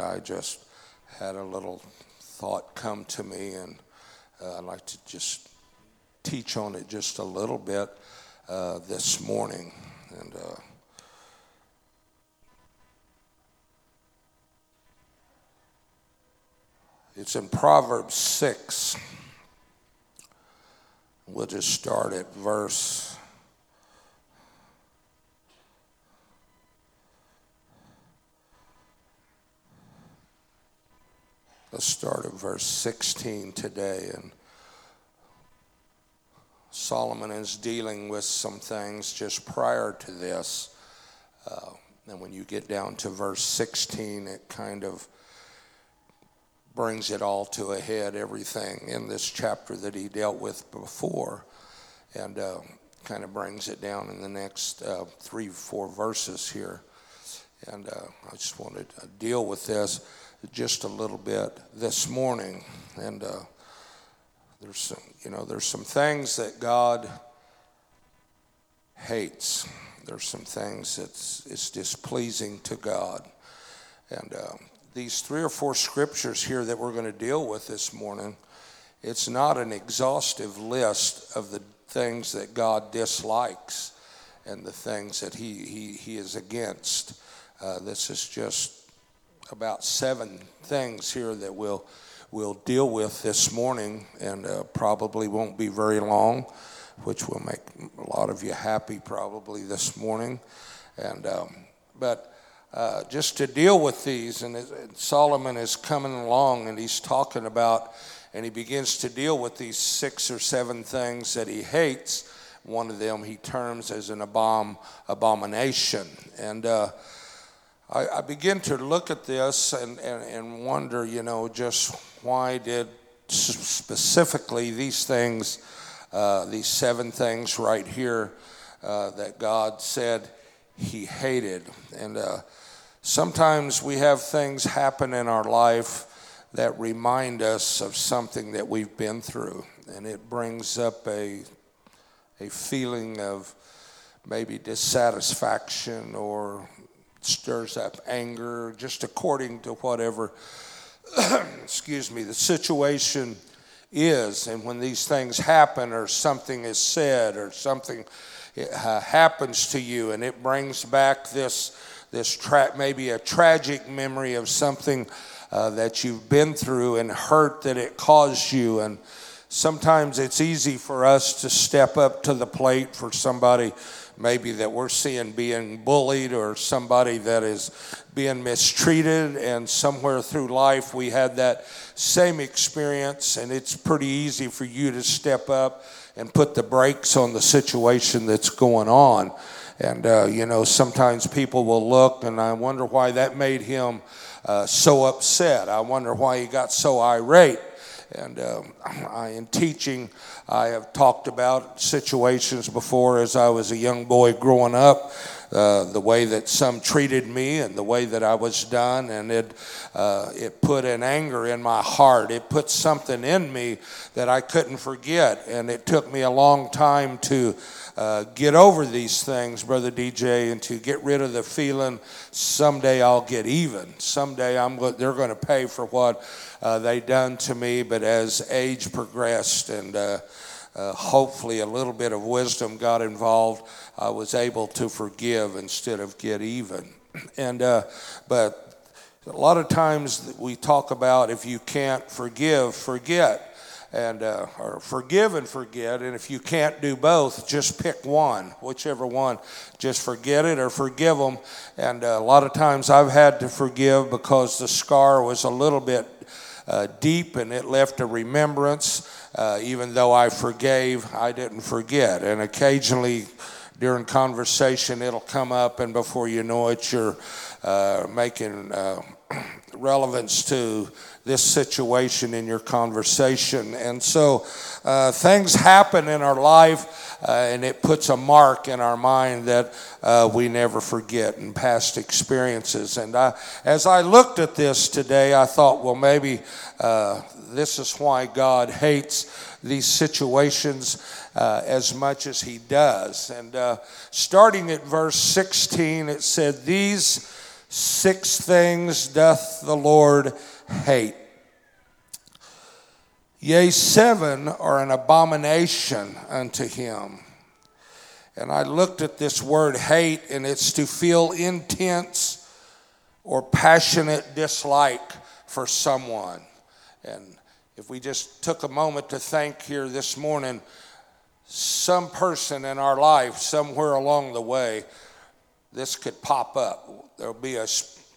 and I just had a little thought come to me, and uh, I'd like to just teach on it just a little bit uh, this morning. And uh, it's in Proverbs 6. We'll just start at verse. Let's start at verse 16 today. And Solomon is dealing with some things just prior to this. Uh, and when you get down to verse 16, it kind of brings it all to a head, everything in this chapter that he dealt with before, and uh, kind of brings it down in the next uh, three, four verses here. And uh, I just wanted to deal with this just a little bit this morning. And uh, there's some, you know, there's some things that God hates. There's some things that's it's displeasing to God. And um, these three or four scriptures here that we're going to deal with this morning, it's not an exhaustive list of the things that God dislikes and the things that He, he, he is against. Uh, this is just about seven things here that we'll, we'll deal with this morning and uh, probably won't be very long, which will make a lot of you happy probably this morning. And, um, but uh, just to deal with these. And, and Solomon is coming along and he's talking about, and he begins to deal with these six or seven things that he hates. One of them he terms as an abom- abomination. And uh, I, I, begin to look at this and, and, and wonder, you know, just why did specifically these things, uh, these seven things right here uh, that God said he hated. And uh, Sometimes we have things happen in our life that remind us of something that we've been through, and it brings up a, a feeling of maybe dissatisfaction or stirs up anger, just according to whatever, excuse me, the situation is. And when these things happen, or something is said, or something uh, happens to you, and it brings back this this tra- maybe a tragic memory of something uh, that you've been through and hurt that it caused you. And sometimes it's easy for us to step up to the plate for somebody maybe that we're seeing being bullied or somebody that is being mistreated and somewhere through life we had that same experience and it's pretty easy for you to step up and put the brakes on the situation that's going on and, uh, you know, sometimes people will look and I wonder why that made him uh, so upset. I wonder why he got so irate. And um, I, in teaching, I have talked about situations before as I was a young boy growing up. Uh, the way that some treated me and the way that I was done, and it uh, it put an anger in my heart. It put something in me that I couldn't forget, and it took me a long time to uh, get over these things, Brother DJ, and to get rid of the feeling someday I'll get even. Someday I'm go- they're going to pay for what uh, they done to me. But as age progressed and uh, uh, hopefully a little bit of wisdom got involved, I was able to forgive instead of get even. And uh, but a lot of times we talk about if you can't forgive, forget and uh, or forgive and forget. And if you can't do both, just pick one, whichever one. Just forget it or forgive them. And uh, a lot of times I've had to forgive because the scar was a little bit uh, deep and it left a remembrance. Uh, even though I forgave, I didn't forget. And occasionally during conversation, it'll come up, and before you know it, you're uh, making uh, relevance to this situation in your conversation. And so uh, things happen in our life, uh, and it puts a mark in our mind that uh, we never forget in past experiences. And I, as I looked at this today, I thought, well, maybe uh, this is why God hates these situations uh, as much as He does. And uh, starting at verse 16, it said, These Six things doth the Lord hate. Yea, seven are an abomination unto him. And I looked at this word hate, and it's to feel intense or passionate dislike for someone. And if we just took a moment to think here this morning, some person in our life, somewhere along the way, this could pop up. There'll be a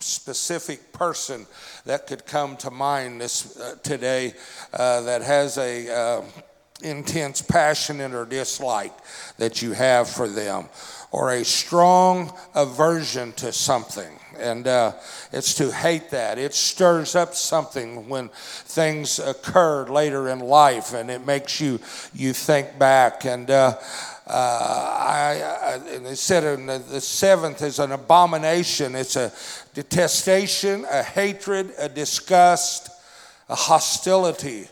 specific person that could come to mind this uh, today uh, that has a uh, intense passion or dislike that you have for them or a strong aversion to something and uh, it's to hate that. It stirs up something when things occur later in life, and it makes you you think back. And uh, uh, I, I, and said in the, the seventh is an abomination. It's a detestation, a hatred, a disgust, a hostility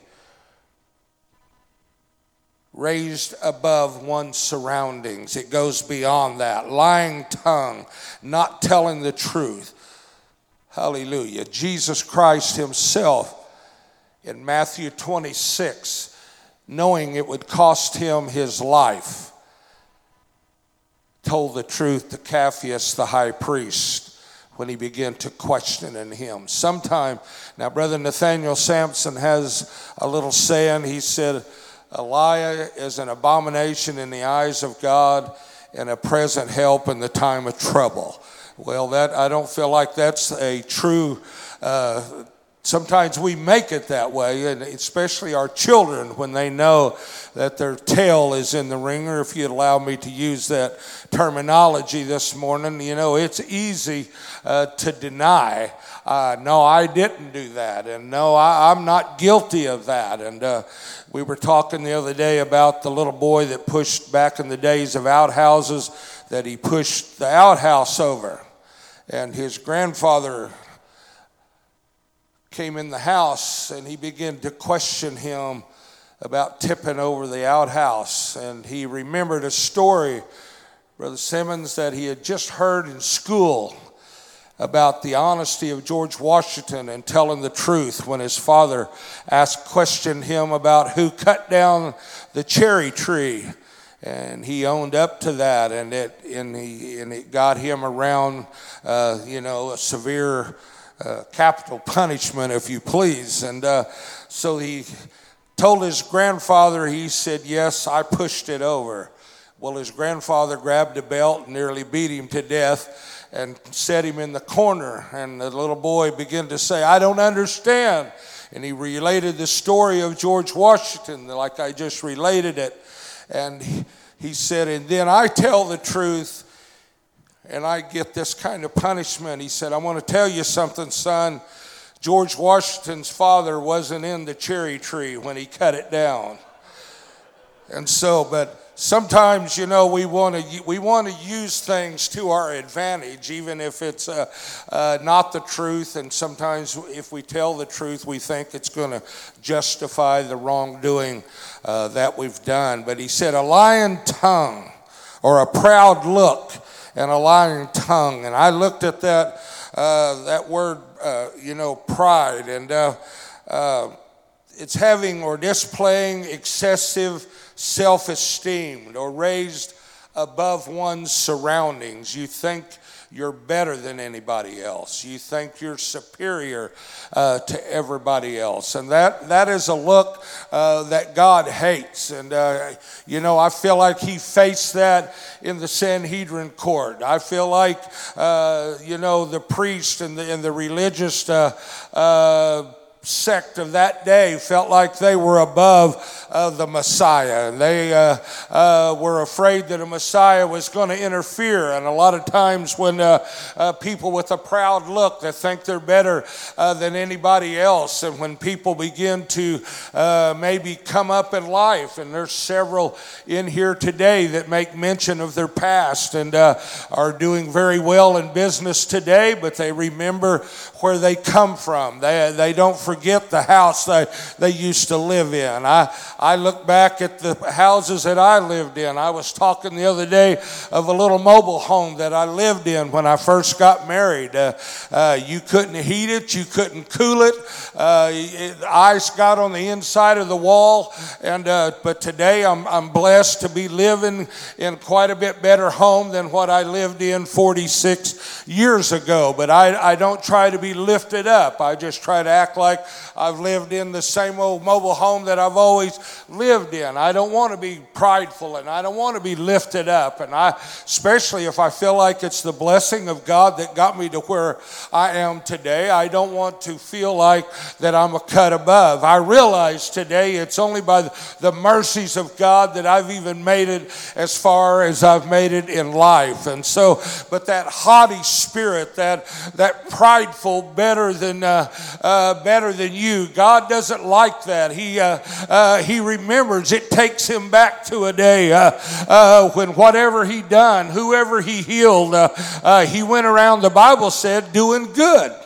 raised above one's surroundings. It goes beyond that. Lying tongue, not telling the truth. Hallelujah. Jesus Christ Himself in Matthew 26, knowing it would cost Him His life, told the truth to Caiaphas the high priest when he began to question in him. Sometime, now, Brother Nathaniel Sampson has a little saying. He said, a lie is an abomination in the eyes of God and a present help in the time of trouble. Well, that I don't feel like that's a true. Uh, sometimes we make it that way, and especially our children when they know that their tail is in the wringer. If you'd allow me to use that terminology this morning, you know it's easy uh, to deny. Uh, no, I didn't do that, and no, I, am not guilty of that. And uh, we were talking the other day about the little boy that pushed back in the days of outhouses, that he pushed the outhouse over. And his grandfather came in the house and he began to question him about tipping over the outhouse. And he remembered a story, Brother Simmons, that he had just heard in school about the honesty of George Washington and telling the truth when his father asked questioned him about who cut down the cherry tree and he owned up to that and it and he and it got him around uh, you know a severe uh, capital punishment if you please and uh, so he told his grandfather he said yes i pushed it over well his grandfather grabbed a belt and nearly beat him to death and set him in the corner. And the little boy began to say, I don't understand. And he related the story of George Washington, like I just related it. And he said, And then I tell the truth and I get this kind of punishment. He said, I want to tell you something, son. George Washington's father wasn't in the cherry tree when he cut it down. And so, but sometimes you know we want to we want to use things to our advantage even if it's uh, uh, not the truth and sometimes if we tell the truth we think it's going to justify the wrongdoing uh, that we've done but he said a lying tongue or a proud look and a lying tongue and i looked at that uh, that word uh, you know pride and uh, it's having or displaying excessive self esteem or raised above one's surroundings. You think you're better than anybody else. You think you're superior uh, to everybody else. And that, that is a look uh, that God hates. And, uh, you know, I feel like he faced that in the Sanhedrin court. I feel like, uh, you know, the priest and the, and the religious uh, uh, sect of that day felt like they were above uh, the Messiah. They uh, uh, were afraid that a Messiah was going to interfere. And a lot of times, when uh, uh, people with a proud look, they think they're better uh, than anybody else. And when people begin to maybe come up in life, and there's several in here today that make mention of their past and are doing very well in business today, but they remember where they come from. They, they don't forget the house they, they used to live in. I, I look back at the houses that I lived in. I was talking the other day of a little mobile home that I lived in when I first got married. Uh, uh, you couldn't heat it, you couldn't cool it. Uh, it. Ice got on the inside of the wall. And, uh, but today I'm, I'm blessed to be living in quite a bit better home than what I lived in 46 years ago. But I, I don't try to be lifted up. I just try to act like I've lived in the same old mobile home that I've always lived in. I don't want to be prideful and I don't want to be lifted up. And I, especially if I feel like it's the blessing of God that got me to where I am today, I don't want to feel like that I'm a cut above. I realize today it's only by the mercies of God that I've even made it as far as I've made it in life. And so, but that haughty spirit, that, that prideful, better than, uh, uh, better than you, God doesn't like that. He, uh, uh he remembers. It takes him back to a day uh, uh, when whatever he done, whoever he healed, he went around, the Bible said, doing good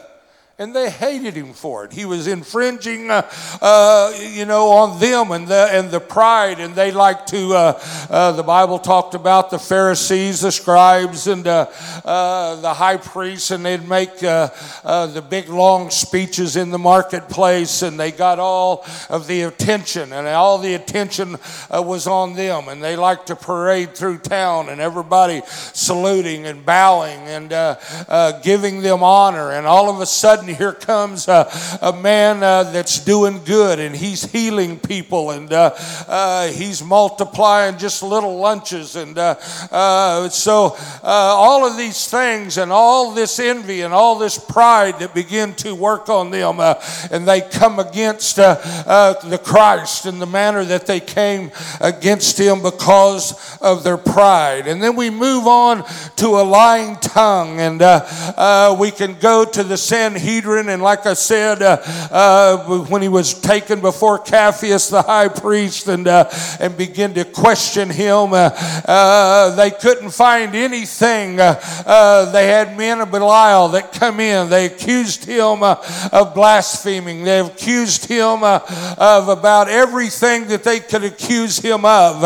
and they hated him for it. He was infringing, uh, uh, you know, on them and the and the pride, and they like to. Uh, uh the Bible talked about the Pharisees, the scribes, and uh, uh, the high priests, and they'd make the big long speeches in the marketplace, and they got all of the attention, and all the attention was on them, and they liked to parade through town, and everybody saluting and bowing and giving them honor, and all of a sudden sudden here comes a, a man uh, that's doing good and he's healing people and uh, uh, he's multiplying just little lunches. And uh, uh, so all of these things and all this envy and all this pride that begin to work on them and they come against the Christ in the manner that they came against him because of their pride. And then we move on to a lying tongue and we can go to the Sanhedrin Sanhedrin. And like I said, uh, uh, when he was taken before Caiaphas, the high priest, and, uh, and begin to question him, uh, uh, they couldn't find anything. They had men of Belial that come in. They accused him of blaspheming. They accused him of about everything that they could accuse him of.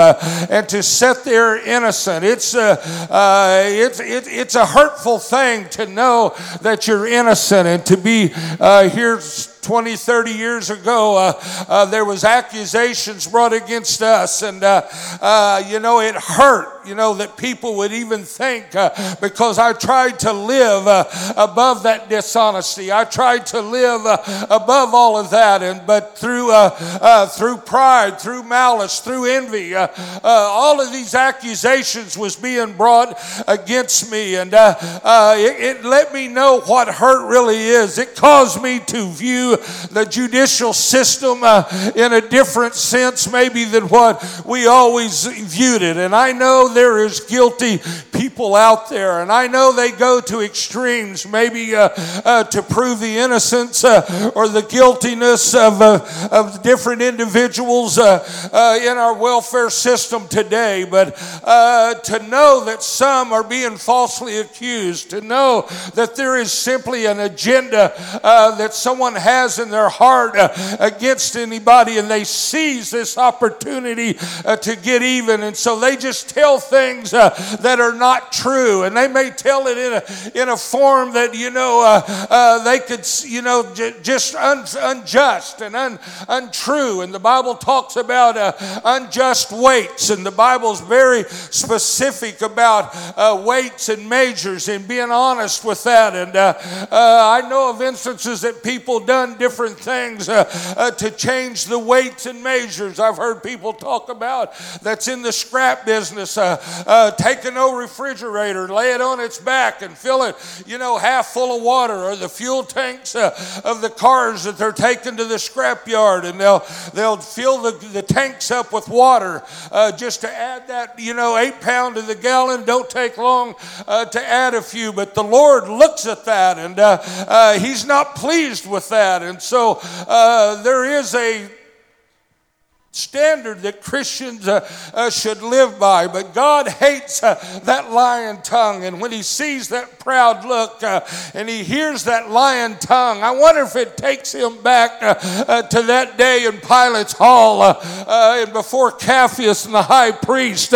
and to sit there innocent, it's, it's, it, it's a hurtful thing to know that you're innocent and to be uh, here 20, 30 years ago, uh, uh, there was accusations brought against us. And, uh, uh you know, it hurt, you know, that people would even think uh, because I tried to live above that dishonesty. I tried to live above all of that. And, but through, through pride, through malice, through envy, all of these accusations was being brought against me. And it, it let me know what hurt really is. It caused me to view the judicial system uh, in a different sense, maybe than what we always viewed it. And I know there is guilty people out there, and I know they go to extremes, maybe uh, uh, to prove the innocence uh, or the guiltiness of, uh, of different individuals uh, in our welfare system today. But to know that some are being falsely accused, to know that there is simply an agenda that someone has has in their heart uh, against anybody, and they seize this opportunity uh, to get even. And so they just tell things uh, that are not true, and they may tell it in a, in a form that, you know, uh, uh, they could, you know, j- just un- unjust and un- untrue. And the Bible talks about uh, unjust weights, and the Bible's very specific about weights and measures and being honest with that. And I know of instances that people done different things uh, uh, to change the weights and measures. I've heard people talk about that's in the scrap business, uh, uh, take an old refrigerator, lay it on its back, and fill it, you know, half full of water, or the fuel tanks uh, of the cars that they're taking to the scrap yard, and they'll they'll fill the, the tanks up with water uh, just to add that, you know, eight pound to the gallon. Don't take long to add a few, but the Lord looks at that, and He's not pleased with that. And so uh, there is a standard that Christians uh, uh, should live by. But God hates uh, that lion tongue. And when He sees that proud look uh, and He hears that lion tongue, I wonder if it takes Him back uh, uh, to that day in Pilate's hall and before Caiaphas and the high priest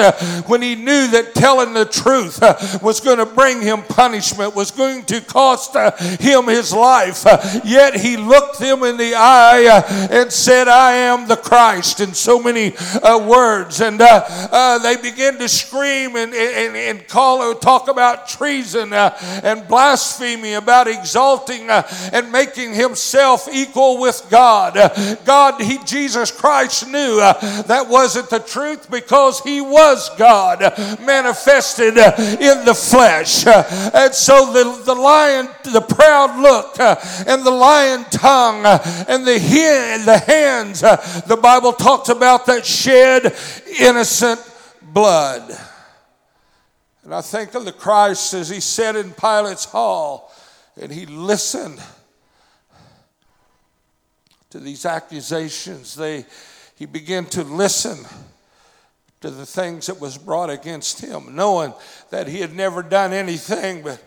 when he knew that telling the truth was going to bring him punishment, was going to cost him his life. yet He looked them in the eye and said, I am the Christ in so many uh, words. And uh, uh, they begin to scream and, and, and call, uh, talk about treason uh, and blasphemy, about exalting and making himself equal with God. God, he, Jesus Christ knew that wasn't the truth because he was God manifested in the flesh. and so the, the lion, the proud look, and the lion tongue, and the, the hands, the Bible talks talks about that shed innocent blood. And I think of the Christ as he sat in Pilate's hall and he listened to these accusations. They, he began to listen to the things that was brought against him, knowing that he had never done anything but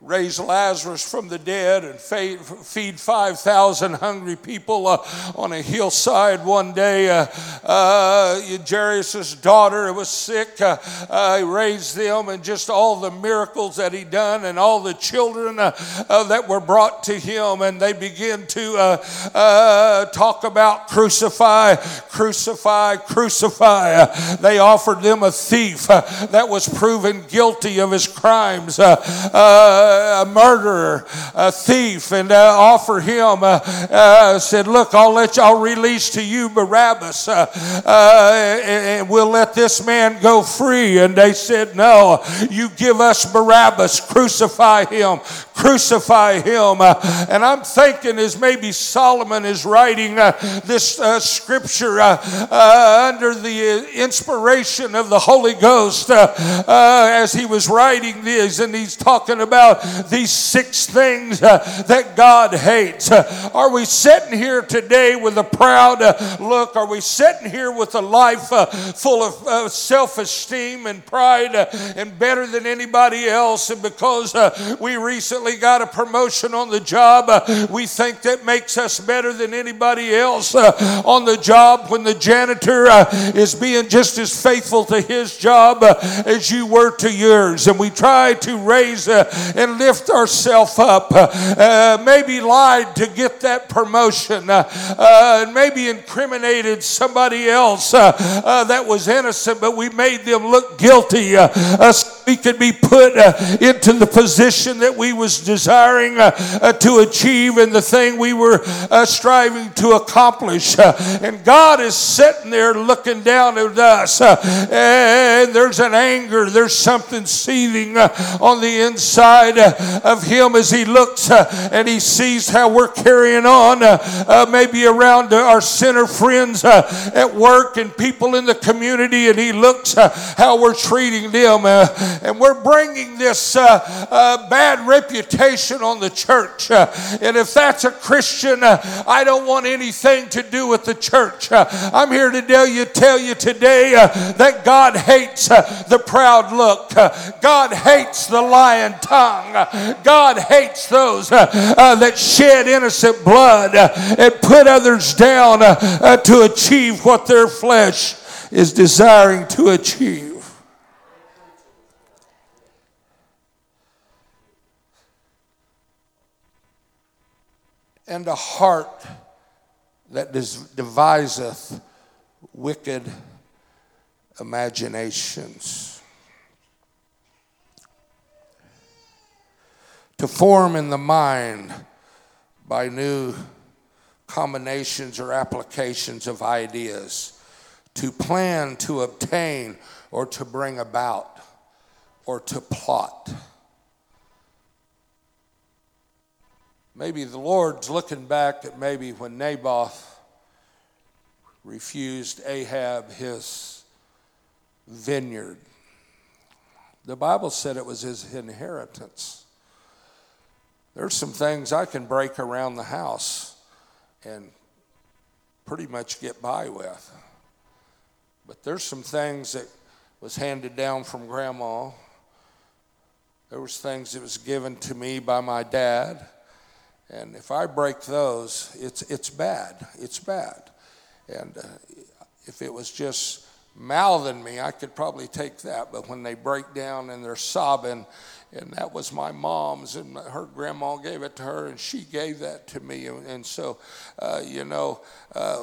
raise Lazarus from the dead and feed 5,000 hungry people uh, on a hillside one day. Uh, uh, Jairus' daughter was sick. Uh, uh, he raised them and just all the miracles that he done and all the children uh, that were brought to him. And they began to talk about crucify, crucify, crucify. they offered them a thief that was proven guilty of his crimes a murderer, a thief, and uh, offer him, uh, uh, said, Look, I'll let you, I'll release to you Barabbas, uh, uh, and we'll let this man go free. And they said, No, you give us Barabbas, crucify him, crucify him. Uh, and I'm thinking as maybe Solomon is writing this scripture under the inspiration of the Holy Ghost as he was writing this, and he's talking about these six things uh, that God hates. Uh, are we sitting here today with a proud uh, look? Are we sitting here with a life uh, full of uh, self esteem and pride uh, and better than anybody else? And because we recently got a promotion on the job, we think that makes us better than anybody else on the job when the janitor is being just as faithful to his job as you were to yours. And we try to raise and lift ourselves up, uh, maybe lied to get that promotion, uh, uh, maybe incriminated somebody else uh, uh, that was innocent, but we made them look guilty. we could be put into the position that we was desiring to achieve and the thing we were striving to accomplish. and God is sitting there looking down at us, and there's an anger, there's something seething on the inside Uh, of him as he looks uh, and he sees how we're carrying on, uh, uh, maybe around our sinner friends uh, at work and people in the community, and he looks uh, how we're treating them. and we're bringing this bad reputation on the church. and if that's a Christian, I don't want anything to do with the church. I'm here to tell you, tell you today that God hates the proud look. God hates the lying tongue. God hates those uh, uh, that shed innocent blood uh, and put others down to achieve what their flesh is desiring to achieve. And a heart that deviseth wicked imaginations. To form in the mind by new combinations or applications of ideas, to plan, to obtain, or to bring about, or to plot. Maybe the Lord's looking back at maybe when Naboth refused Ahab his vineyard. The Bible said it was his inheritance. There's some things I can break around the house and pretty much get by with. But there's some things that was handed down from grandma. There was things that was given to me by my dad. And if I break those, it's, it's bad. It's bad. And uh, if it was just mouthing me, I could probably take that. But when they break down and they're sobbing, and that was my mom's, and her grandma gave it to her, and she gave that to me. And, and so, uh, you know, uh,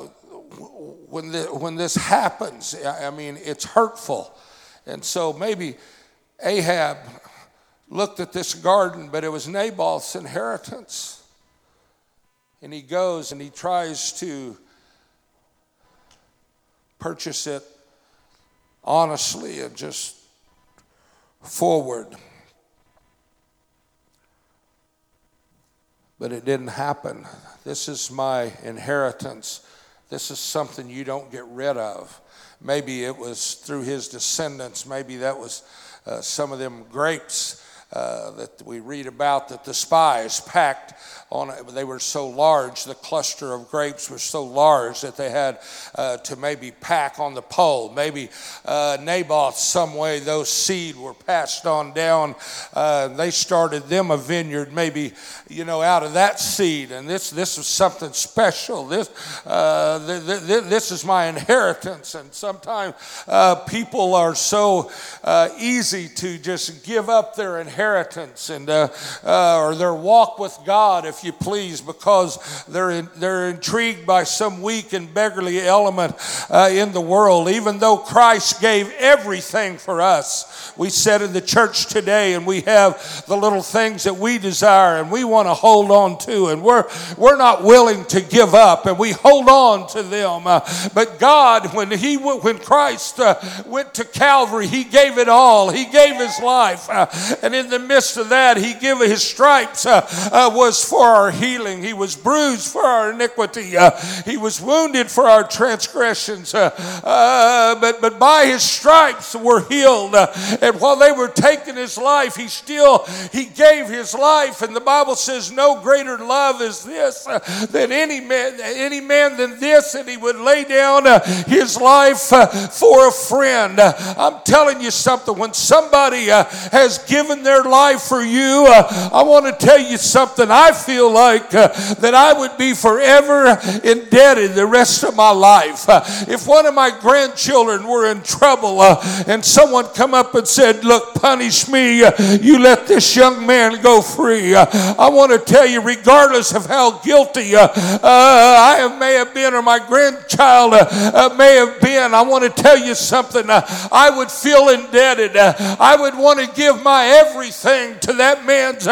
when, the, when this happens, I mean, it's hurtful. And so maybe Ahab looked at this garden, but it was Naboth's inheritance. And he goes and he tries to purchase it honestly and just forward. But it didn't happen. This is my inheritance. This is something you don't get rid of. Maybe it was through his descendants. Maybe that was uh, some of them grapes uh, that we read about that the spies packed on. They were so large, the cluster of grapes was so large that they had uh, to maybe pack on the pole. Maybe uh, Naboth, some way, those seed were passed on down. Uh, they started them a vineyard, maybe, you know, out of that seed. And this, this is something special. This, uh, th- th- this is my inheritance. And sometimes uh, people are so easy to just give up their inheritance and or their walk with God if you please, because they're, in, they're intrigued by some weak and beggarly element uh, in the world. Even though Christ gave everything for us, we said in the church today, and we have the little things that we desire and we want to hold on to, and we're, we're not willing to give up, and we hold on to them. Uh, but God, when, he, when Christ uh, went to Calvary, He gave it all. He gave His life. Uh, and in the midst of that, He gave His stripes uh, uh, was for our healing. He was bruised for our iniquity. Uh, he was wounded for our transgressions. Uh, uh, but, but by his stripes we're healed. Uh, and while they were taking his life, he still he gave his life. And the Bible says, no greater love is this than any man, any man than this, and he would lay down his life for a friend. I'm telling you something. When somebody has given their life for you, I want to tell you something. I feel like uh, that I would be forever indebted the rest of my life. Uh, if one of my grandchildren were in trouble uh, and someone come up and said, Look, punish me, uh, you let this young man go free. Uh, I want to tell you, regardless of how guilty uh, I may have been or my grandchild may have been, I want to tell you something. I would feel indebted. I would want to give my everything to that man's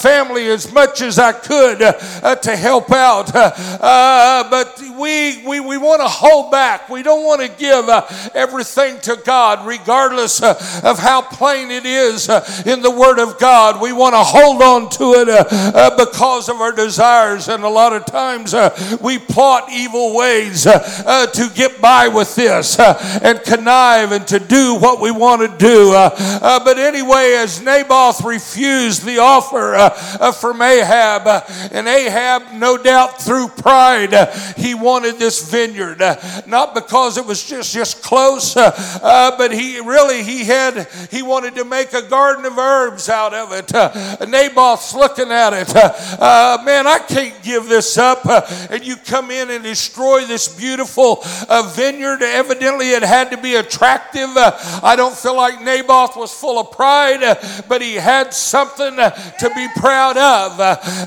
family as much as I could uh, to help out. Uh, uh, but we, we, we want to hold back. We don't want to give uh, everything to God, regardless uh, of how plain it is uh, in the Word of God. We want to hold on to it because of our desires. And a lot of times we plot evil ways to get by with this and connive and to do what we want to do. but anyway, as Naboth refused the offer uh, uh, from Ahab, Ahab. And Ahab, no doubt through pride, he wanted this vineyard. Not because it was just, just close, uh, but he really, he had, he wanted to make a garden of herbs out of it. Naboth's looking at it. Uh, man, I can't give this up. and you come in and destroy this beautiful uh, vineyard. Evidently, it had to be attractive. I don't feel like Naboth was full of pride, but he had something to be proud of.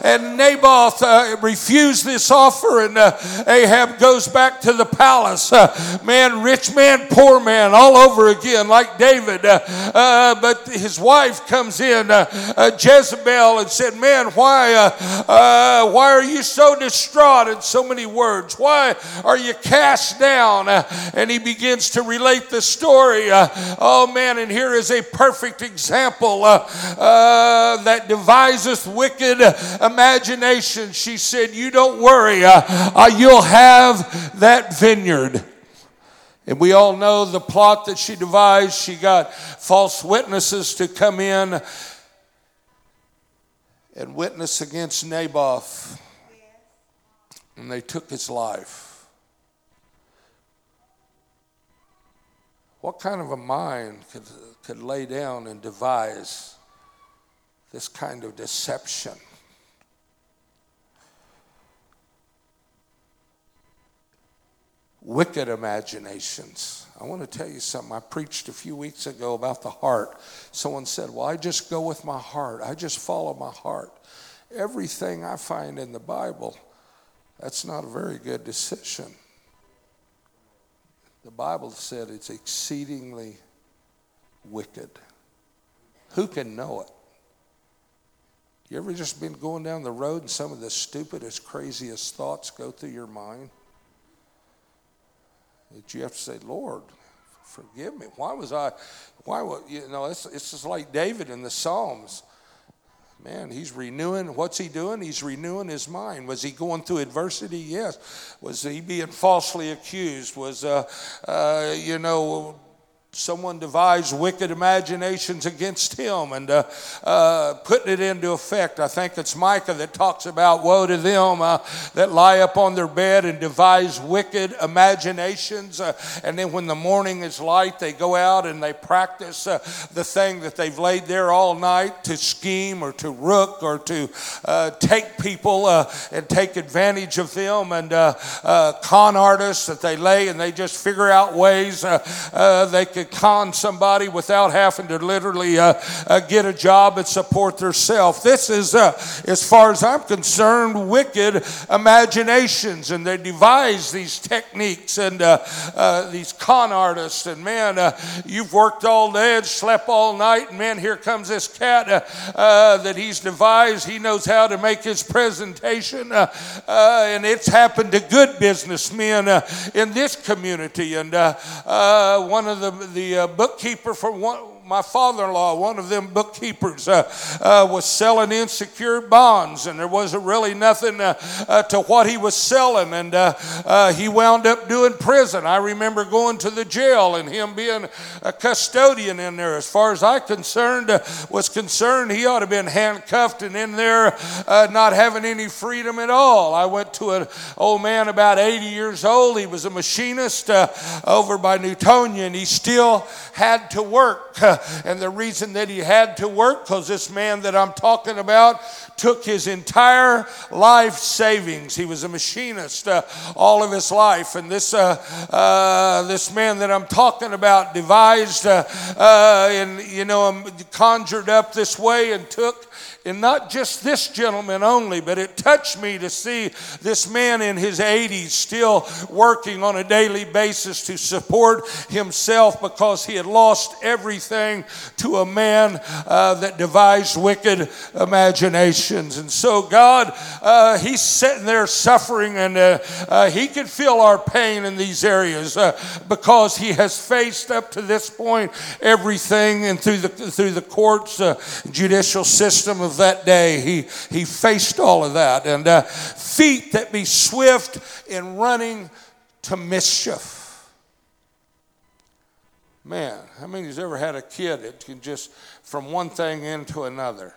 And Naboth uh, refused this offer, and uh, Ahab goes back to the palace. Uh, man, rich man, poor man, all over again, like David. Uh, uh, but his wife comes in, uh, Jezebel, and said, Man, why, why are you so distraught in so many words? Why are you cast down? and he begins to relate the story. oh, man, and here is a perfect example that deviseth wicked imagination, she said, You don't worry, uh, uh, you'll have that vineyard. And we all know the plot that she devised. She got false witnesses to come in and witness against Naboth. And they took his life. What kind of a mind could, could lay down and devise this kind of deception? Wicked imaginations. I want to tell you something. I preached a few weeks ago about the heart. Someone said, Well, I just go with my heart, I just follow my heart. Everything I find in the Bible, that's not a very good decision. The Bible said it's exceedingly wicked. Who can know it? You ever just been going down the road and some of the stupidest, craziest thoughts go through your mind? That you have to say, Lord, forgive me. Why was I, why, was, you know, it's, it's just like David in the Psalms. Man, he's renewing. What's he doing? He's renewing his mind. Was he going through adversity? Yes. Was he being falsely accused? Was, uh, uh, you know, someone devised wicked imaginations against him and uh, uh, putting it into effect. I think it's Micah that talks about woe to them uh, that lie up on their bed and devise wicked imaginations. Uh, and then when the morning is light, they go out and they practice uh, the thing that they've laid there all night to scheme or to rook or to uh, take people and take advantage of them. And con artists that they lay and they just figure out ways they can could con somebody without having to literally uh, uh, get a job and support themselves. This is, uh, as far as I'm concerned, wicked imaginations, and they devise these techniques and uh, uh, these con artists. And man, uh, you've worked all day and slept all night, and man, here comes this cat that he's devised. He knows how to make his presentation, and it's happened to good businessmen in this community. And one of the the uh, bookkeeper for one, my father in law, one of them bookkeepers, uh, uh, was selling insecure bonds, and there wasn't really nothing uh, uh to what he was selling. And uh, uh, he wound up doing prison. I remember going to the jail and him being a custodian in there. As far as I concerned was concerned, he ought to have been handcuffed and in there not having any freedom at all. I went to an old man about 80 years old. He was a machinist over by Newtonia, and he still had to work. And the reason that he had to work, because this man that I'm talking about took his entire life savings. He was a machinist uh, all of his life. And this, uh, uh, this man that I'm talking about devised uh, uh, and, you know, um, conjured up this way and took and not just this gentleman only, but it touched me to see this man in his 80s still working on a daily basis to support himself because he had lost everything to a man uh, that devised wicked imaginations. And so, God, uh, he's sitting there suffering, and uh, uh he can feel our pain in these areas uh, because he has faced up to this point everything and through the, through the courts, uh, judicial system of that day. He, he faced all of that. And uh, feet that be swift in running to mischief. Man, how many has ever had a kid that can just from one thing into another?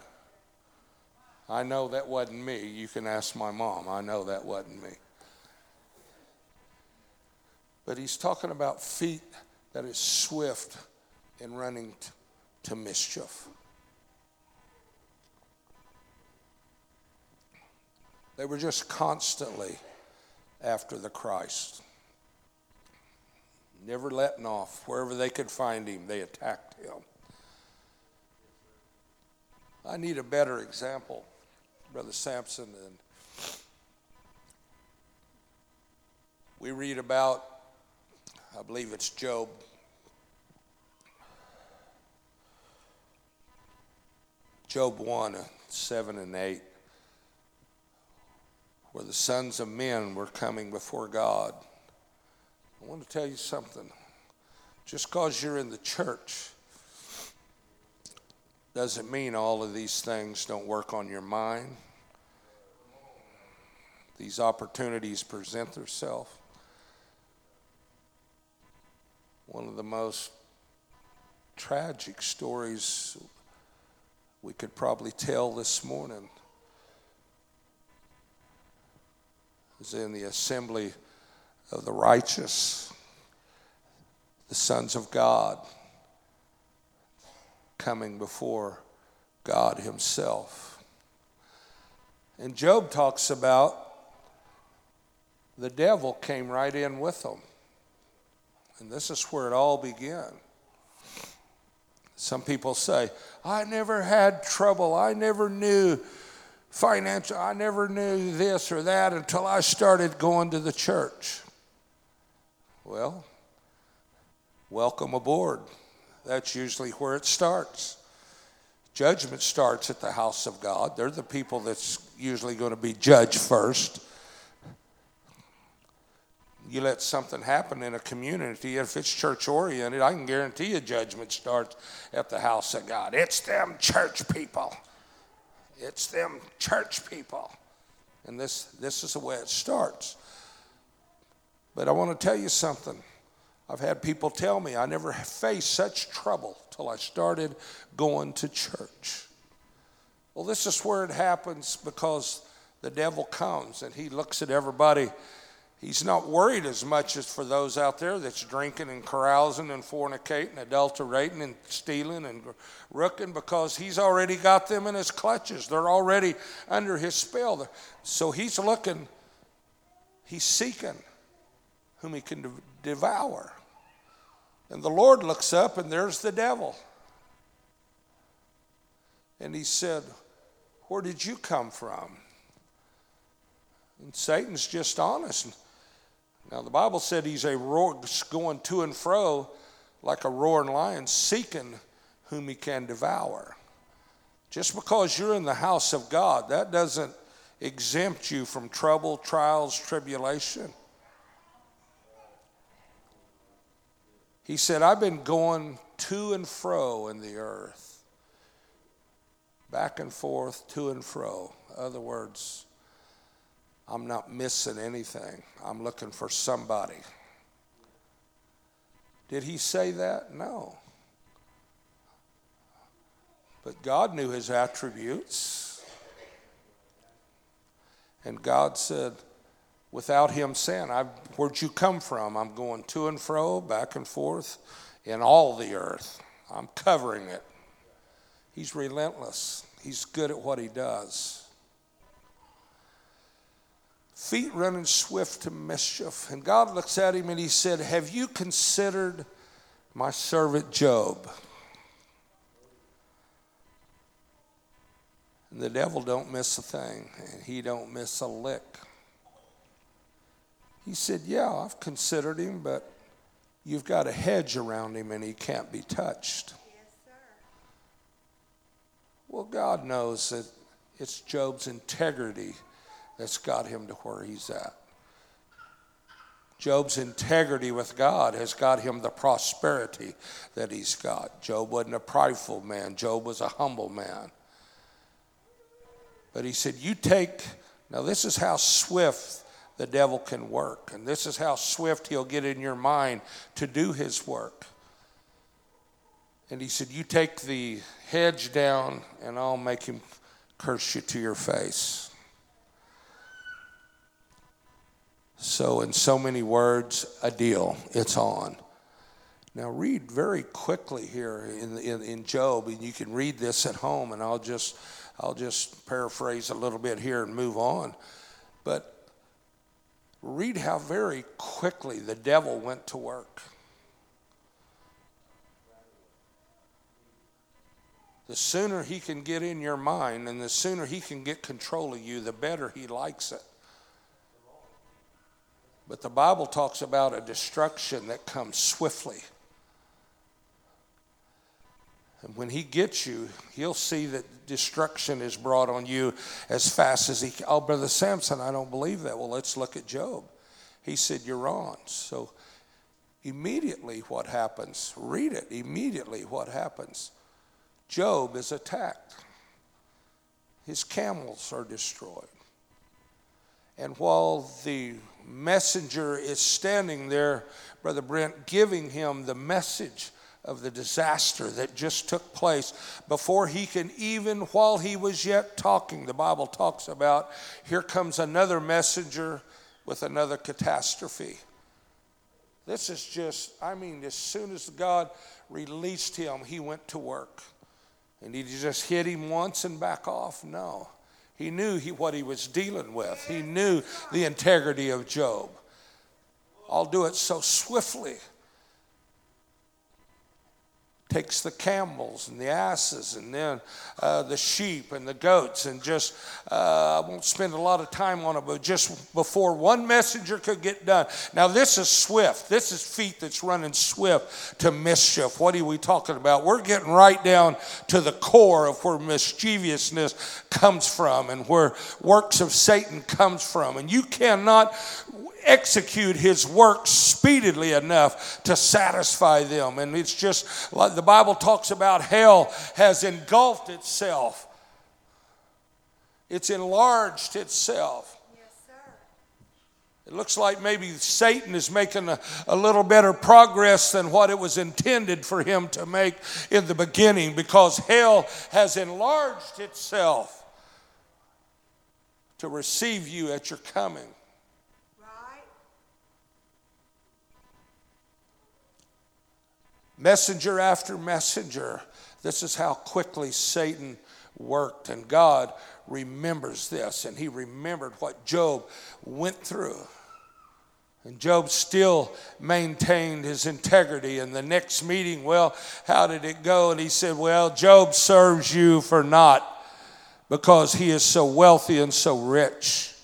I know that wasn't me. You can ask my mom. I know that wasn't me. But he's talking about feet that is swift in running t- to mischief. They were just constantly after the Christ. Never letting off. Wherever they could find him, they attacked him. I need a better example, Brother Sampson. And we read about, I believe it's Job. Job 1, uh, 7 and 8 where the sons of men were coming before God. I want to tell you something. Just because you're in the church doesn't mean all of these things don't work on your mind. These opportunities present themselves. One of the most tragic stories we could probably tell this morning was in the assembly of the righteous. the sons of God coming before God Himself. And Job talks about the devil came right in with them. And this is where it all began. Some people say, I never had trouble. I never knew financial, I never knew this or that until I started going to the church. Well, welcome aboard. That's usually where it starts. Judgment starts at the house of God. They're the people that's usually going to be judged first. You let something happen in a community, if it's church oriented, I can guarantee you judgment starts at the house of God. It's them church people. It's them church people. And this, this is the way it starts. But I want to tell you something. I've had people tell me I never faced such trouble till I started going to church. Well, this is where it happens because the devil comes and he looks at everybody He's not worried as much as for those out there that's drinking and carousing and fornicating, adulterating and stealing and rooking because he's already got them in his clutches. They're already under his spell. So he's looking, he's seeking whom he can devour. And the Lord looks up and there's the devil. And he said, Where did you come from? And Satan's just honest. Now, the Bible said he's a roar, going to and fro like a roaring lion, seeking whom he can devour. Just because you're in the house of God, that doesn't exempt you from trouble, trials, tribulation. He said, I've been going to and fro in the earth, back and forth, to and fro. Other words, I'm not missing anything. I'm looking for somebody. Did he say that? No. But God knew his attributes. And God said, without him saying, Where'd you come from? I'm going to and fro, back and forth in all the earth. I'm covering it. He's relentless, he's good at what he does feet running swift to mischief. And God looks at him and he said, Have you considered my servant Job? And the devil don't miss a thing, and he don't miss a lick. He said, Yeah, I've considered him, but you've got a hedge around him and he can't be touched. Yes, well, God knows that it's Job's integrity that's got him to where he's at. Job's integrity with God has got him the prosperity that he's got. Job wasn't a prideful man, Job was a humble man. But he said, You take, now this is how swift the devil can work, and this is how swift he'll get in your mind to do his work. And he said, You take the hedge down, and I'll make him curse you to your face. So, in so many words, a deal. It's on. Now, read very quickly here in, in, in, Job, and you can read this at home, and I'll just, I'll just paraphrase a little bit here and move on. But read how very quickly the devil went to work. The sooner he can get in your mind and the sooner he can get control of you, the better he likes it. But the Bible talks about a destruction that comes swiftly. And when he gets you, he'll see that destruction is brought on you as fast as he can. Oh, Brother Sampson, I don't believe that. Well, let's look at Job. He said, You're on. So immediately what happens? Read it. Immediately what happens? Job is attacked. His camels are destroyed. And while the messenger is standing there, Brother Brent, giving him the message of the disaster that just took place before he can even, while he was yet talking, the Bible talks about here comes another messenger with another catastrophe. This is just, I mean, as soon as God released him, he went to work. And he just hit him once and back off? No. He knew he, what he was dealing with, he knew the integrity of Job. I'll do it so swiftly takes the camels and the asses and then uh, the sheep and the goats and just uh, i won't spend a lot of time on it but just before one messenger could get done. Now this is swift. This is feet that's running swift to mischief. What are we talking about? We're getting right down to the core of where mischievousness comes from and where works of satan comes from. And you cannot execute his work speedily enough to satisfy them. And it's just like the Bible talks about hell has engulfed itself, it's enlarged itself. It looks like maybe Satan is making a, a, little better progress than what it was intended for him to make in the beginning because hell has enlarged itself to receive you at your coming. Messenger after messenger. This is how quickly Satan worked. And God remembers this, and he remembered what Job went through. And Job still maintained his integrity. In the next meeting, well, how did it go? And he said, Well, Job serves you for naught because he is so wealthy and so rich.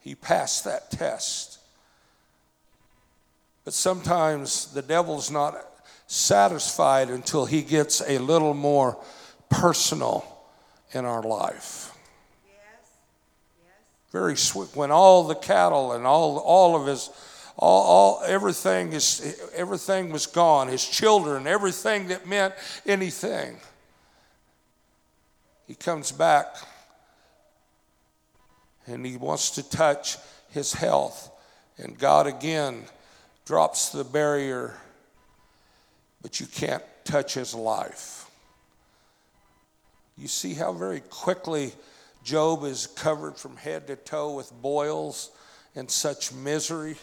He passed that test. But sometimes the devil's not satisfied until he gets a little more personal in our life. Yes. Yes. Very sweet. When all the cattle and all, all of his, all, all everything is everything was gone. His children, everything that meant anything. He comes back and he wants to touch his health. And God again drops the barrier, but you can't touch his life. You see how very quickly Job is covered from head to toe with boils and such misery.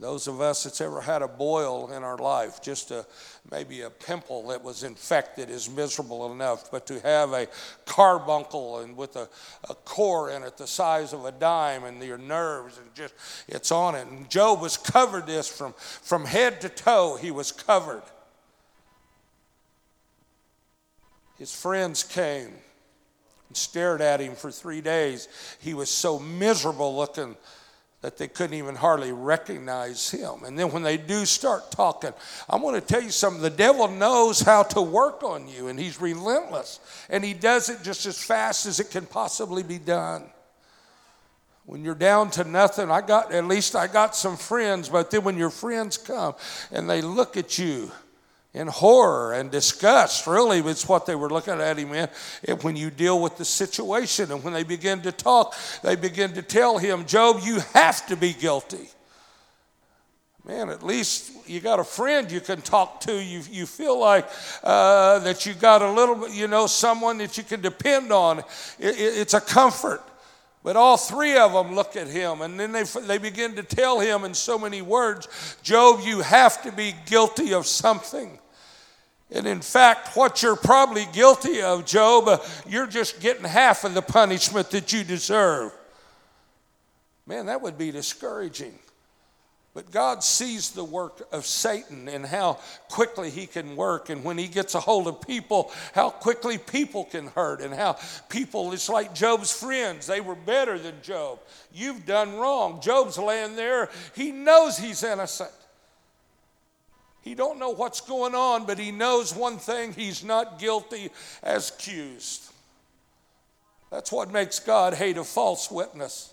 Those of us that's ever had a boil in our life, just a, maybe a pimple that was infected, is miserable enough. But to have a carbuncle and with a, a core in it the size of a dime and your nerves and just it's on it. And Job was covered this from, from head to toe, he was covered. His friends came and stared at him for three days. He was so miserable looking that they couldn't even hardly recognize him. And then when they do start talking, I'm going to tell you something. The devil knows how to work on you, and he's relentless. And he does it just as fast as it can possibly be done. When you're down to nothing, I got, at least I got some friends, but then when your friends come and they look at you, in horror and disgust. Really, it's what they were looking at him in. When you deal with the situation and when they begin to talk, they begin to tell him, Job, you have to be guilty. Man, at least you got a friend you can talk to. You, you feel like uh, that you got a little bit, you know, someone that you can depend on. It, it, it's a comfort. But all three of them look at him and then they, they begin to tell him in so many words Job, you have to be guilty of something. And in fact, what you're probably guilty of, Job, you're just getting half of the punishment that you deserve. Man, that would be discouraging. But God sees the work of Satan and how quickly he can work. And when he gets a hold of people, how quickly people can hurt. And how people, it's like Job's friends, they were better than Job. You've done wrong. Job's laying there, he knows he's innocent. He don't know what's going on, but he knows one thing, he's not guilty as accused. That's what makes God hate a false witness.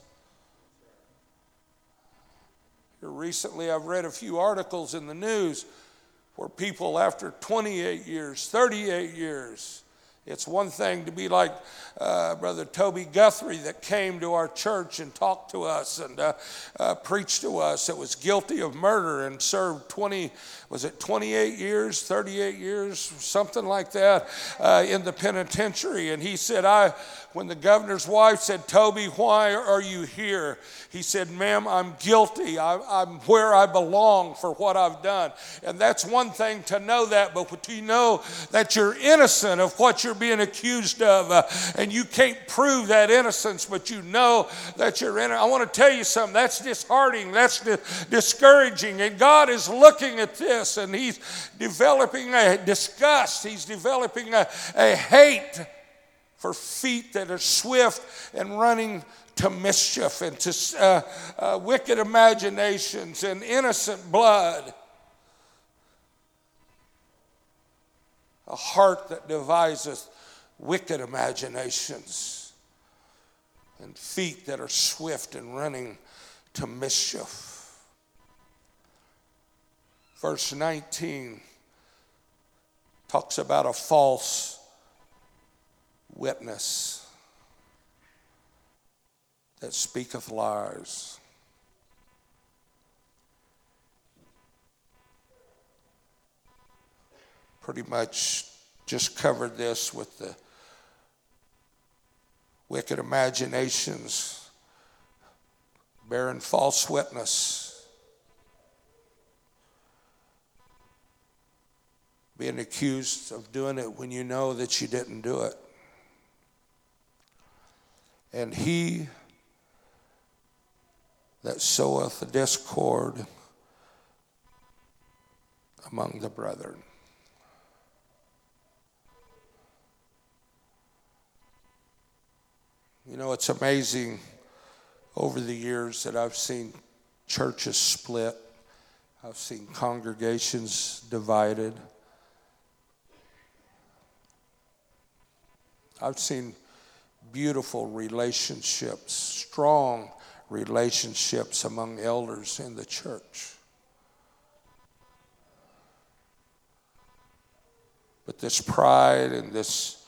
Here recently, I've read a few articles in the news where people, after 28 years, 38 years, it's one thing to be like uh, Brother Toby Guthrie that came to our church and talked to us and uh, uh, preached to us. That was guilty of murder and served 20, was it 28 years, 38 years, something like that, uh, in the penitentiary. And he said, I when the governor's wife said, Toby, why are you here? He said, Ma'am, I'm guilty. I, am where I belong for what I've done. And that's one thing to know that, but to know that you're innocent of what you're being accused of, uh, and you can't prove that innocence, but you know that you're in it. I want to tell you something. That's disheartening. That's di- discouraging. And God is looking at this, and He's developing a disgust. He's developing a, a hate for feet that are swift and running to mischief and to uh, uh, wicked imaginations and innocent blood. A heart that deviseth wicked imaginations and feet that are swift and running to mischief. Verse 19 talks about a false witness that speaketh lies. Pretty much just covered this with the wicked imaginations, bearing false witness. Being accused of doing it when you know that you didn't do it. And he that soweth discord among the brethren. You know, it's amazing over the years that I've seen churches split, I've seen congregations divided. I've seen beautiful relationships, strong relationships among elders in the church. But this pride and this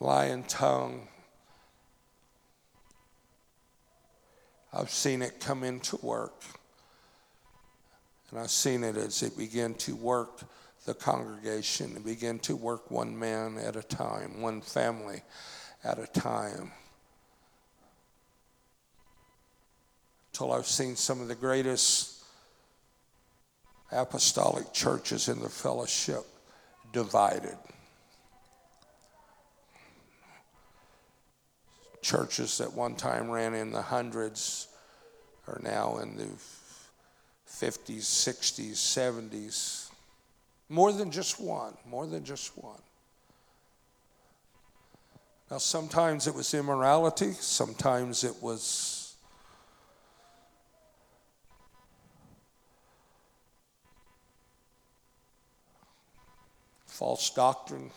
lying tongue, I've seen it come into work. And I've seen it as it began to work the congregation and begin to work one man at a time, one family at a time. Until I've seen some of the greatest apostolic churches in the fellowship divided. Churches that one time ran in the hundreds are now in the 50s, 60s, 70s more than just one, more than just one. Now, sometimes it was immorality, sometimes it was false doctrine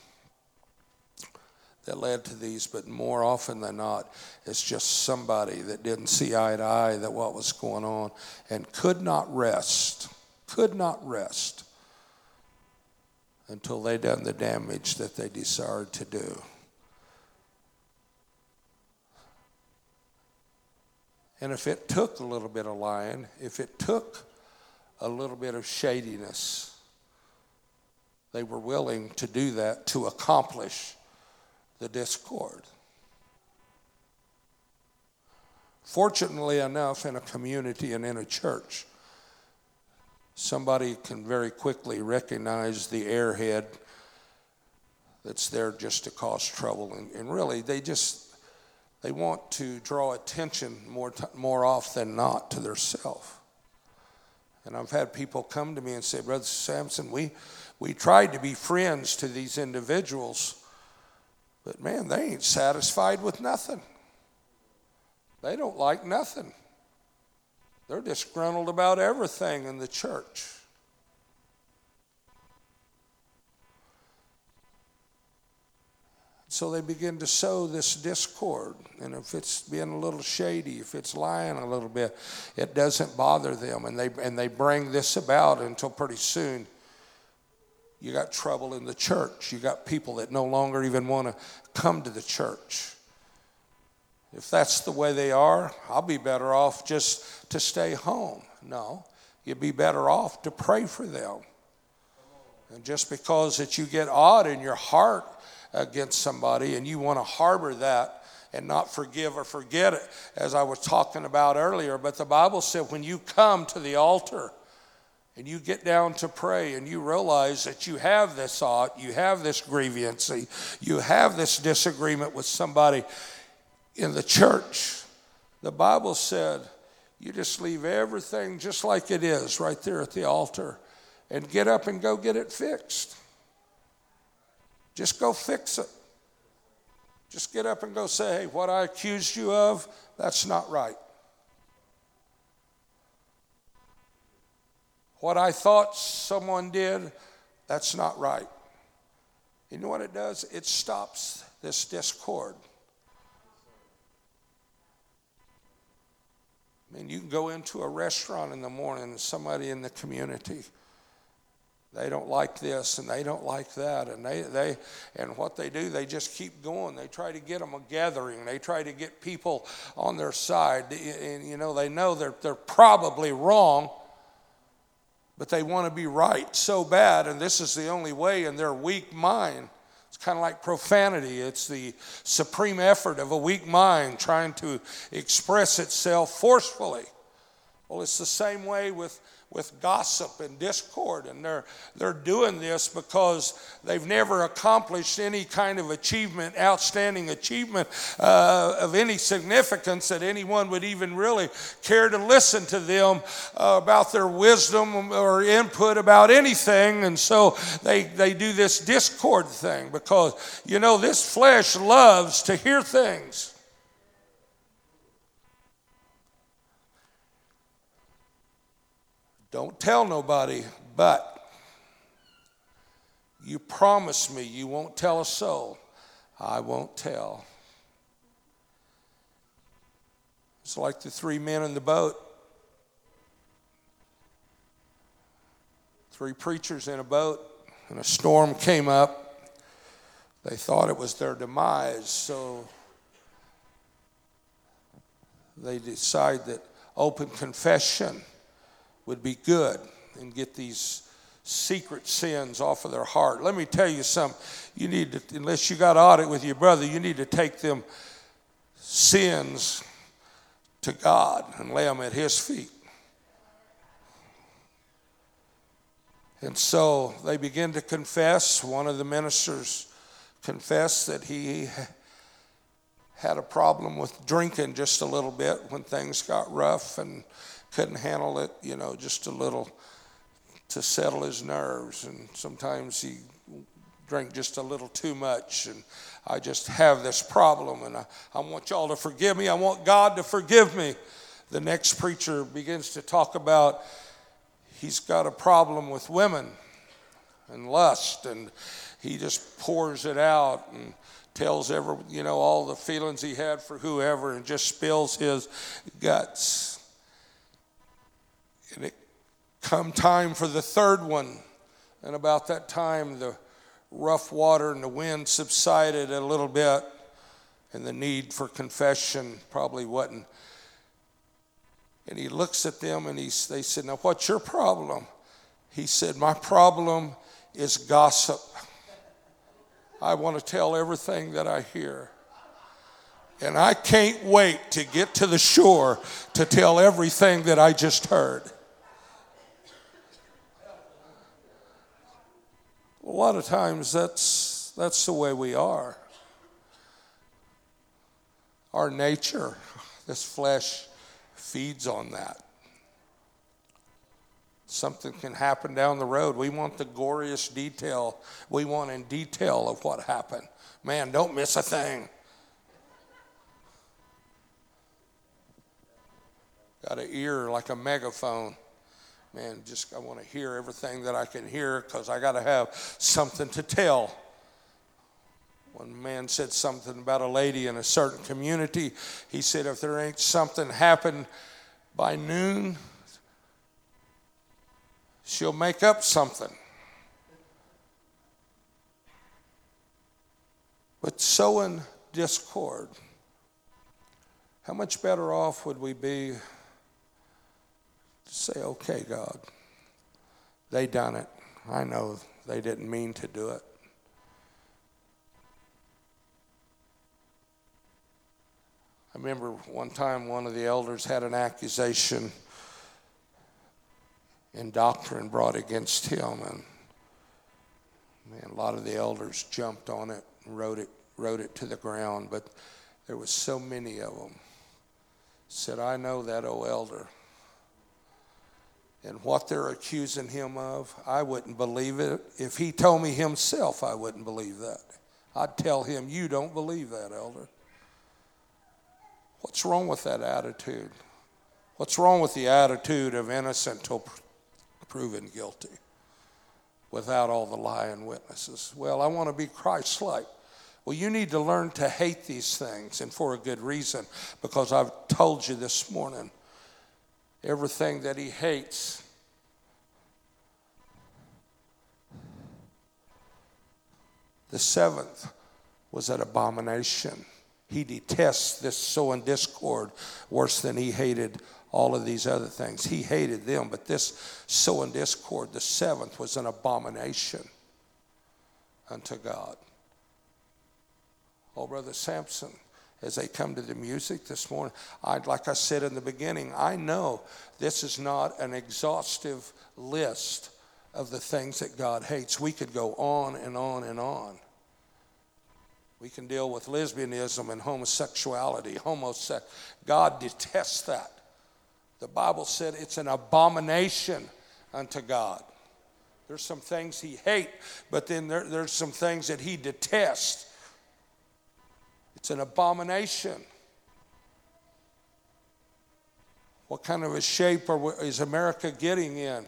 that led to these, but more often than not, it's just somebody that didn't see eye to eye that what was going on and could not rest, could not rest until they done the damage that they desired to do. And if it took a little bit of lying, if it took a little bit of shadiness, they were willing to do that to accomplish the discord. Fortunately enough, in a community and in a church, somebody can very quickly recognize the airhead that's there just to cause trouble. And, and really, they just they want to draw attention more, t- more often than not to themselves. And I've had people come to me and say, Brother Sampson, we, we tried to be friends to these individuals, but man, they ain't satisfied with nothing. They don't like nothing. They're disgruntled about everything in the church. So they begin to sow this discord. And if it's being a little shady, if it's lying a little bit, it doesn't bother them. And they, and they bring this about until pretty soon you got trouble in the church. You got people that no longer even want to come to the church. If that's the way they are, I'll be better off just to stay home. No, you'd be better off to pray for them. And just because that you get odd in your heart against somebody and you want to harbor that and not forgive or forget it, as I was talking about earlier. But the Bible said when you come to the altar and you get down to pray and you realize that you have this thought, you have this grievance, you have this disagreement with somebody in the church, the Bible said you just leave everything just like it is right there at the altar and get up and go get it fixed. Just go fix it. Just get up and go say, hey, what I accused you of, that's not right. What I thought someone did, that's not right. You know what it does? It stops this discord. I mean, you can go into a restaurant in the morning and somebody in the community they don't like this and they don't like that and they, they and what they do they just keep going. They try to get them a gathering. They try to get people on their side. And you know they know they're, they're probably wrong but they want to be right so bad and this is the only way in their weak mind kind of like profanity. It's the supreme effort of a weak mind trying to express itself forcefully. Well it's the same way with with gossip and discord. And they're, they're doing this because they've never accomplished any kind of achievement, outstanding achievement uh, of any significance that anyone would even really care to listen to them uh, about their wisdom or input about anything. And so they, they do this discord thing because, you know, this flesh loves to hear things. Don't tell nobody, but you promise me you won't tell a soul. I won't tell. It's like the three men in the boat. Three preachers in a boat, and a storm came up. They thought it was their demise, so they decide that open confession would be good and get these secret sins off of their heart. Let me tell you something. You need to, unless you got audit with your brother, you need to take them sins to God and lay them at His feet. And so they begin to confess. One of the ministers confessed that he had a problem with drinking just a little bit when things got rough and couldn't handle it, you know, just a little to settle his nerves. And sometimes he drank just a little too much. And I just have this problem, and I, I want y'all to forgive me. I want God to forgive me. The next preacher begins to talk about he's got a problem with women and lust, and he just pours it out and tells every you know all the feelings he had for whoever and just spills his guts come time for the third one. And about that time, the rough water and the wind subsided a little bit, and the need for confession probably wasn't. And he looks at them and he, they said, Now, what's your problem? He said, My problem is gossip. I want to tell everything that I hear. And I can't wait to get to the shore to tell everything that I just heard. A lot of times that's, that's the way we are. Our nature, this flesh, feeds on that. Something can happen down the road. We want the goriest detail. We want in detail of what happened. Man, don't miss a thing. Got an ear like a megaphone man, just I want to hear everything that I can hear because I got to have something to tell. One man said something about a lady in a certain community. He said, if there ain't something happen by noon, she'll make up something. But sowing discord, how much better off would we be say, okay, God, they done it. I know they didn't mean to do it. I remember one time one of the elders had an accusation in doctrine brought against him, and man, a lot of the elders jumped on it and wrote it, wrote it to the ground. But there was so many of them said, "I know that old elder. And what they're accusing him of, I wouldn't believe it. If he told me himself, I wouldn't believe that. I'd tell him, You don't believe that, elder. What's wrong with that attitude? What's wrong with the attitude of innocent till proven guilty without all the lying witnesses? Well, I want to be Christ like. Well, you need to learn to hate these things, and for a good reason, because I've told you this morning everything that he hates. The seventh was an abomination. He detests this sowing discord worse than he hated all of these other things. He hated them, but this sowing discord, the seventh, was an abomination unto God. Oh, Brother Sampson, as they come to the music this morning. I, like I said in the beginning, I know this is not an exhaustive list of the things that God hates. We could go on and on and on. We can deal with lesbianism and homosexuality. Homose- God detests that. The Bible said it's an abomination unto God. There's some things he hates, but then there, there's some things that he detests. It's an abomination. What kind of a shape is America getting in?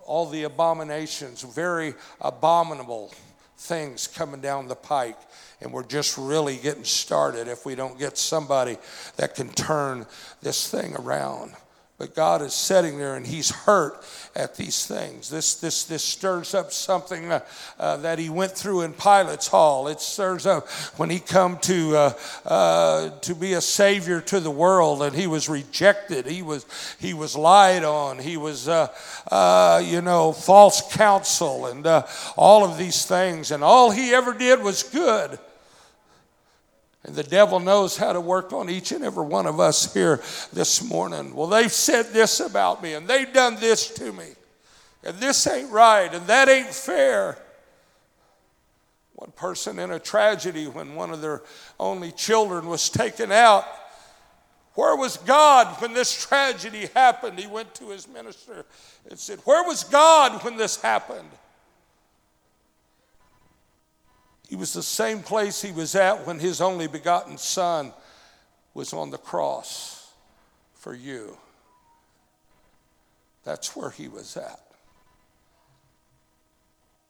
All the abominations, very abominable things coming down the pike. And we're just really getting started if we don't get somebody that can turn this thing around. But God is sitting there and He's hurt at these things. This, this, this stirs up something uh, uh, that He went through in Pilate's Hall. It stirs up when He come to, uh, uh, to be a Savior to the world and He was rejected. He was, he was lied on. He was, uh, uh, you know, false counsel and all of these things. And all He ever did was good. And the devil knows how to work on each and every one of us here this morning. Well, they've said this about me, and they've done this to me, and this ain't right, and that ain't fair. One person in a tragedy when one of their only children was taken out. Where was God when this tragedy happened? He went to his minister and said, Where was God when this happened? He was the same place he was at when his only begotten son was on the cross for you. That's where he was at.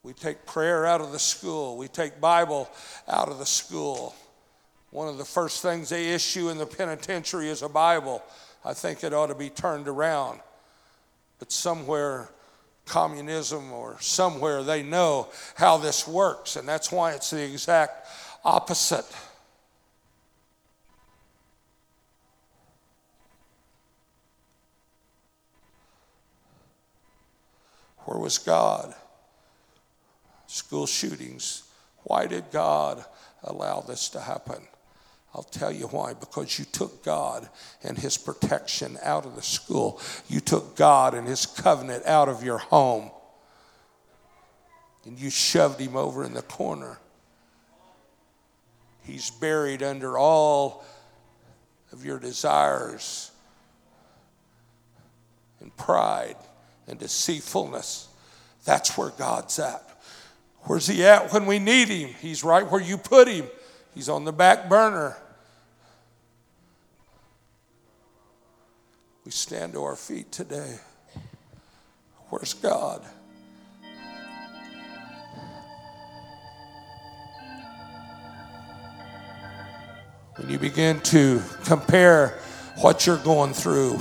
We take prayer out of the school, we take Bible out of the school. One of the first things they issue in the penitentiary is a Bible. I think it ought to be turned around. But somewhere communism or somewhere they know how this works, and that's why it's the exact opposite. Where was God? School shootings. Why did God allow this to happen? I'll tell you why. Because you took God and His protection out of the school, you took God and His covenant out of your home, and you shoved Him over in the corner. He's buried under all of your desires and pride and deceitfulness. That's where God's at. Where's He at when we need Him? He's right where you put Him, He's on the back burner. We stand to our feet today. Where's God? When you begin to compare what you're going through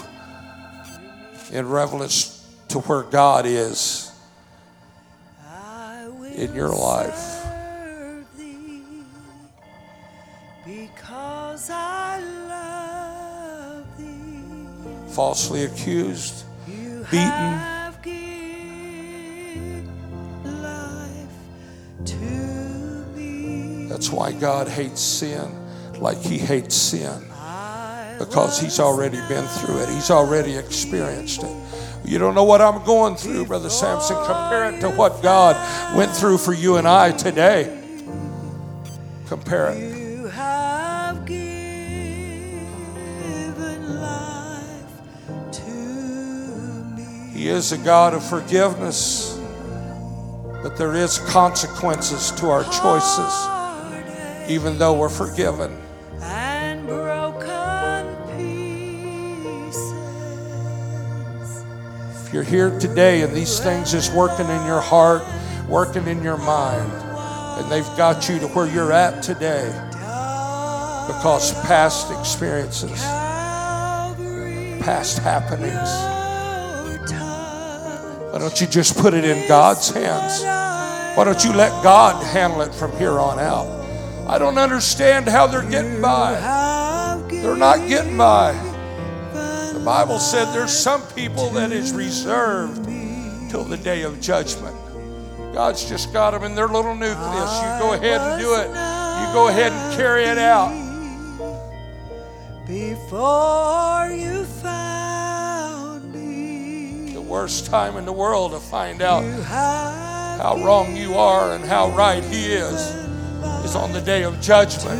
in reverence to where God is in your life. Falsely accused, beaten. That's why God hates sin like he hates sin. because He's already been through it, He's already experienced it. You don't know what I'm going through, Brother Sampson. Compare it to what God went through for you and I today. Compare it. He is a God of forgiveness, but there is consequences to our choices, even though we're forgiven. and broken pieces. If you're here today and these things is working in your heart, working in your mind, and they've got you to where you're at today because past experiences, past happenings. Why don't you just put it in God's hands? Why don't you let God handle it from here on out? I don't understand how they're getting by. They're not getting by. The Bible said there's some people that is reserved till the day of judgment. God's just got them in their little nucleus. You go ahead and do it. You go ahead and carry it out. before you worst time in the world to find out how wrong you are and how right He is is on the day of judgment.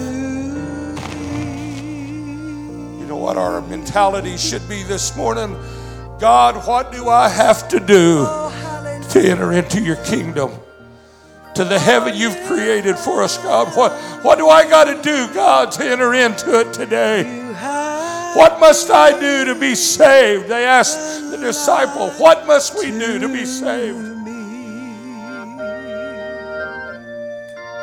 You know what our mentality should be this morning? God, what do I have to do? To enter into your kingdom, to the heaven you've created for us, God. What, what do I got to do, God, to enter into it today? What must I do to be saved? They asked the disciple, What must we do to be saved?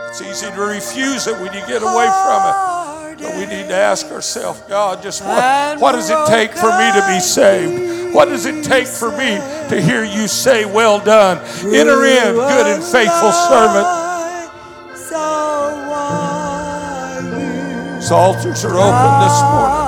It's easy to refuse it when you get away from it. But we need to ask ourselves, God, just what, what does it take for me to be saved? What does it take for me to hear you say, Well done? Enter in, good and faithful servant. Altars are open this morning.